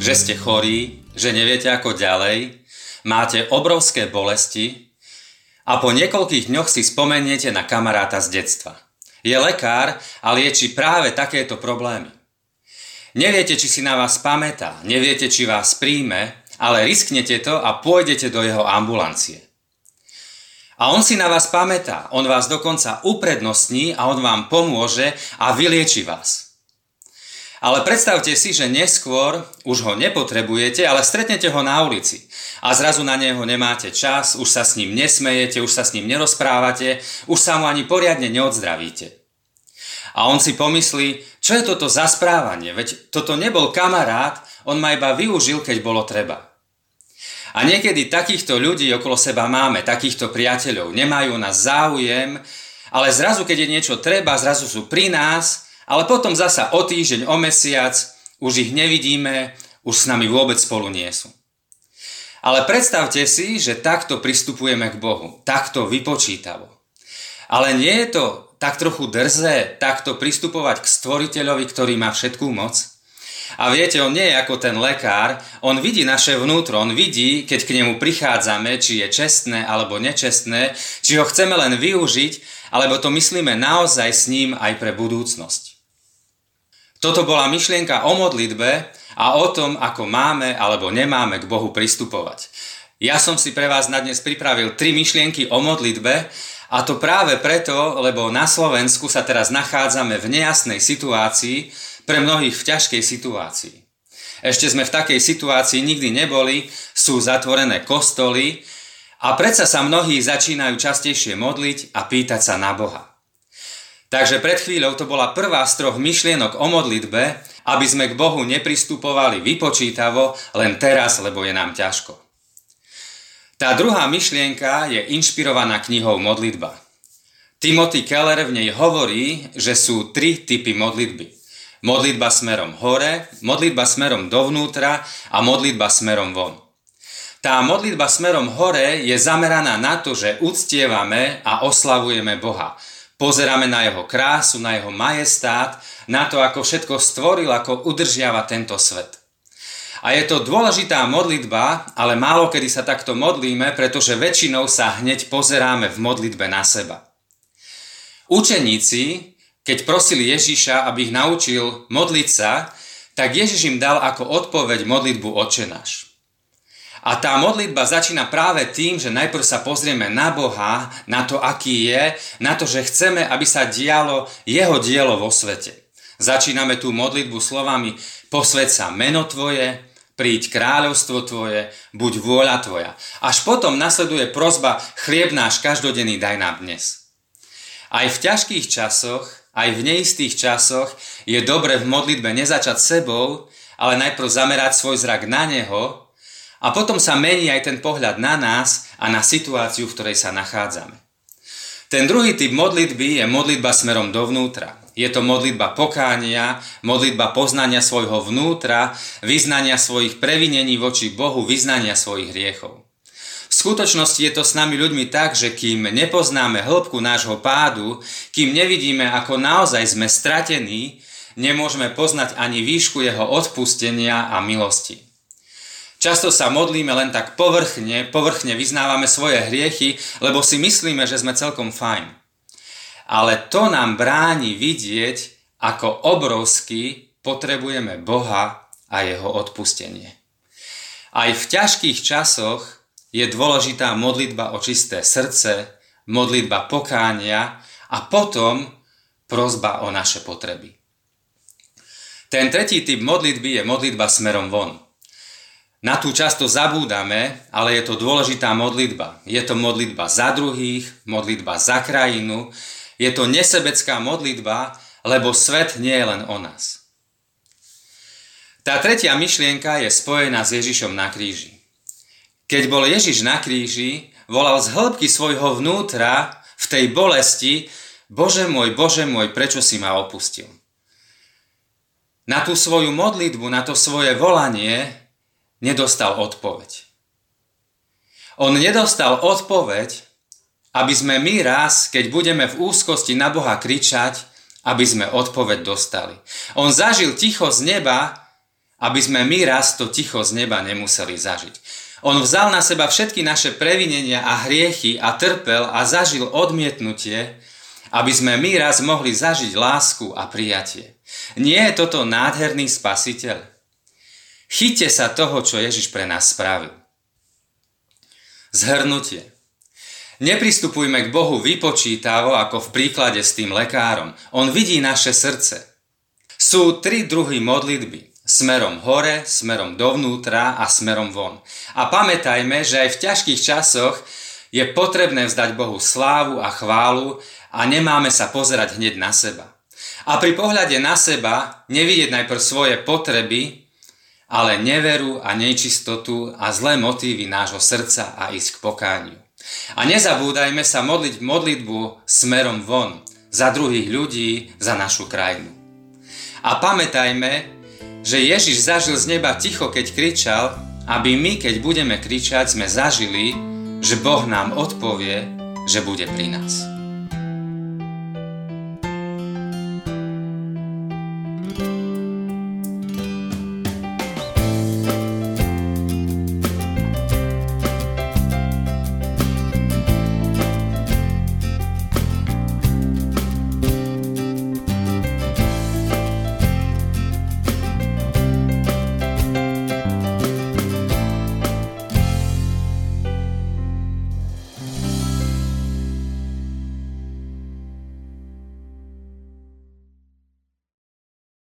že ste chorí, že neviete ako ďalej, máte obrovské bolesti a po niekoľkých dňoch si spomeniete na kamaráta z detstva. Je lekár a lieči práve takéto problémy. Neviete, či si na vás pamätá, neviete, či vás príjme, ale risknete to a pôjdete do jeho ambulancie. A on si na vás pamätá, on vás dokonca uprednostní a on vám pomôže a vylieči vás. Ale predstavte si, že neskôr už ho nepotrebujete, ale stretnete ho na ulici a zrazu na neho nemáte čas, už sa s ním nesmejete, už sa s ním nerozprávate, už sa mu ani poriadne neodzdravíte. A on si pomyslí, čo je toto za správanie, veď toto nebol kamarát, on ma iba využil, keď bolo treba. A niekedy takýchto ľudí okolo seba máme, takýchto priateľov, nemajú nás záujem, ale zrazu, keď je niečo treba, zrazu sú pri nás ale potom zasa o týždeň, o mesiac už ich nevidíme, už s nami vôbec spolu nie sú. Ale predstavte si, že takto pristupujeme k Bohu, takto vypočítavo. Ale nie je to tak trochu drzé takto pristupovať k stvoriteľovi, ktorý má všetkú moc? A viete, on nie je ako ten lekár, on vidí naše vnútro, on vidí, keď k nemu prichádzame, či je čestné alebo nečestné, či ho chceme len využiť, alebo to myslíme naozaj s ním aj pre budúcnosť. Toto bola myšlienka o modlitbe a o tom, ako máme alebo nemáme k Bohu pristupovať. Ja som si pre vás na dnes pripravil tri myšlienky o modlitbe a to práve preto, lebo na Slovensku sa teraz nachádzame v nejasnej situácii, pre mnohých v ťažkej situácii. Ešte sme v takej situácii nikdy neboli, sú zatvorené kostoly a predsa sa mnohí začínajú častejšie modliť a pýtať sa na Boha. Takže pred chvíľou to bola prvá z troch myšlienok o modlitbe, aby sme k Bohu nepristupovali vypočítavo len teraz, lebo je nám ťažko. Tá druhá myšlienka je inšpirovaná knihou Modlitba. Timothy Keller v nej hovorí, že sú tri typy modlitby. Modlitba smerom hore, modlitba smerom dovnútra a modlitba smerom von. Tá modlitba smerom hore je zameraná na to, že uctievame a oslavujeme Boha Pozeráme na jeho krásu, na jeho majestát, na to, ako všetko stvoril, ako udržiava tento svet. A je to dôležitá modlitba, ale málo kedy sa takto modlíme, pretože väčšinou sa hneď pozeráme v modlitbe na seba. Učeníci, keď prosili Ježiša, aby ich naučil modliť sa, tak Ježiš im dal ako odpoveď modlitbu Očenáš. A tá modlitba začína práve tým, že najprv sa pozrieme na Boha, na to, aký je, na to, že chceme, aby sa dialo jeho dielo vo svete. Začíname tú modlitbu slovami posved sa meno Tvoje, príď kráľovstvo Tvoje, buď vôľa Tvoja. Až potom nasleduje prozba chlieb náš každodenný daj nám dnes. Aj v ťažkých časoch, aj v neistých časoch je dobre v modlitbe nezačať sebou, ale najprv zamerať svoj zrak na Neho a potom sa mení aj ten pohľad na nás a na situáciu, v ktorej sa nachádzame. Ten druhý typ modlitby je modlitba smerom dovnútra. Je to modlitba pokánia, modlitba poznania svojho vnútra, vyznania svojich previnení voči Bohu, vyznania svojich hriechov. V skutočnosti je to s nami ľuďmi tak, že kým nepoznáme hĺbku nášho pádu, kým nevidíme, ako naozaj sme stratení, nemôžeme poznať ani výšku jeho odpustenia a milosti. Často sa modlíme len tak povrchne, povrchne vyznávame svoje hriechy, lebo si myslíme, že sme celkom fajn. Ale to nám bráni vidieť, ako obrovsky potrebujeme Boha a jeho odpustenie. Aj v ťažkých časoch je dôležitá modlitba o čisté srdce, modlitba pokánia a potom prozba o naše potreby. Ten tretí typ modlitby je modlitba smerom von. Na tú často zabúdame, ale je to dôležitá modlitba. Je to modlitba za druhých, modlitba za krajinu, je to nesebecká modlitba, lebo svet nie je len o nás. Tá tretia myšlienka je spojená s Ježišom na kríži. Keď bol Ježiš na kríži, volal z hĺbky svojho vnútra v tej bolesti Bože môj, Bože môj, prečo si ma opustil? Na tú svoju modlitbu, na to svoje volanie nedostal odpoveď. On nedostal odpoveď, aby sme my raz, keď budeme v úzkosti na Boha kričať, aby sme odpoveď dostali. On zažil ticho z neba, aby sme my raz to ticho z neba nemuseli zažiť. On vzal na seba všetky naše previnenia a hriechy a trpel a zažil odmietnutie, aby sme my raz mohli zažiť lásku a prijatie. Nie je toto nádherný spasiteľ? Chyťte sa toho, čo Ježiš pre nás spravil. Zhrnutie. Nepristupujme k Bohu vypočítavo ako v príklade s tým lekárom. On vidí naše srdce. Sú tri druhy modlitby. Smerom hore, smerom dovnútra a smerom von. A pamätajme, že aj v ťažkých časoch je potrebné vzdať Bohu slávu a chválu a nemáme sa pozerať hneď na seba. A pri pohľade na seba nevidieť najprv svoje potreby, ale neveru a nečistotu a zlé motívy nášho srdca a ísť k pokániu. A nezabúdajme sa modliť modlitbu smerom von, za druhých ľudí, za našu krajinu. A pamätajme, že Ježiš zažil z neba ticho, keď kričal, aby my, keď budeme kričať, sme zažili, že Boh nám odpovie, že bude pri nás.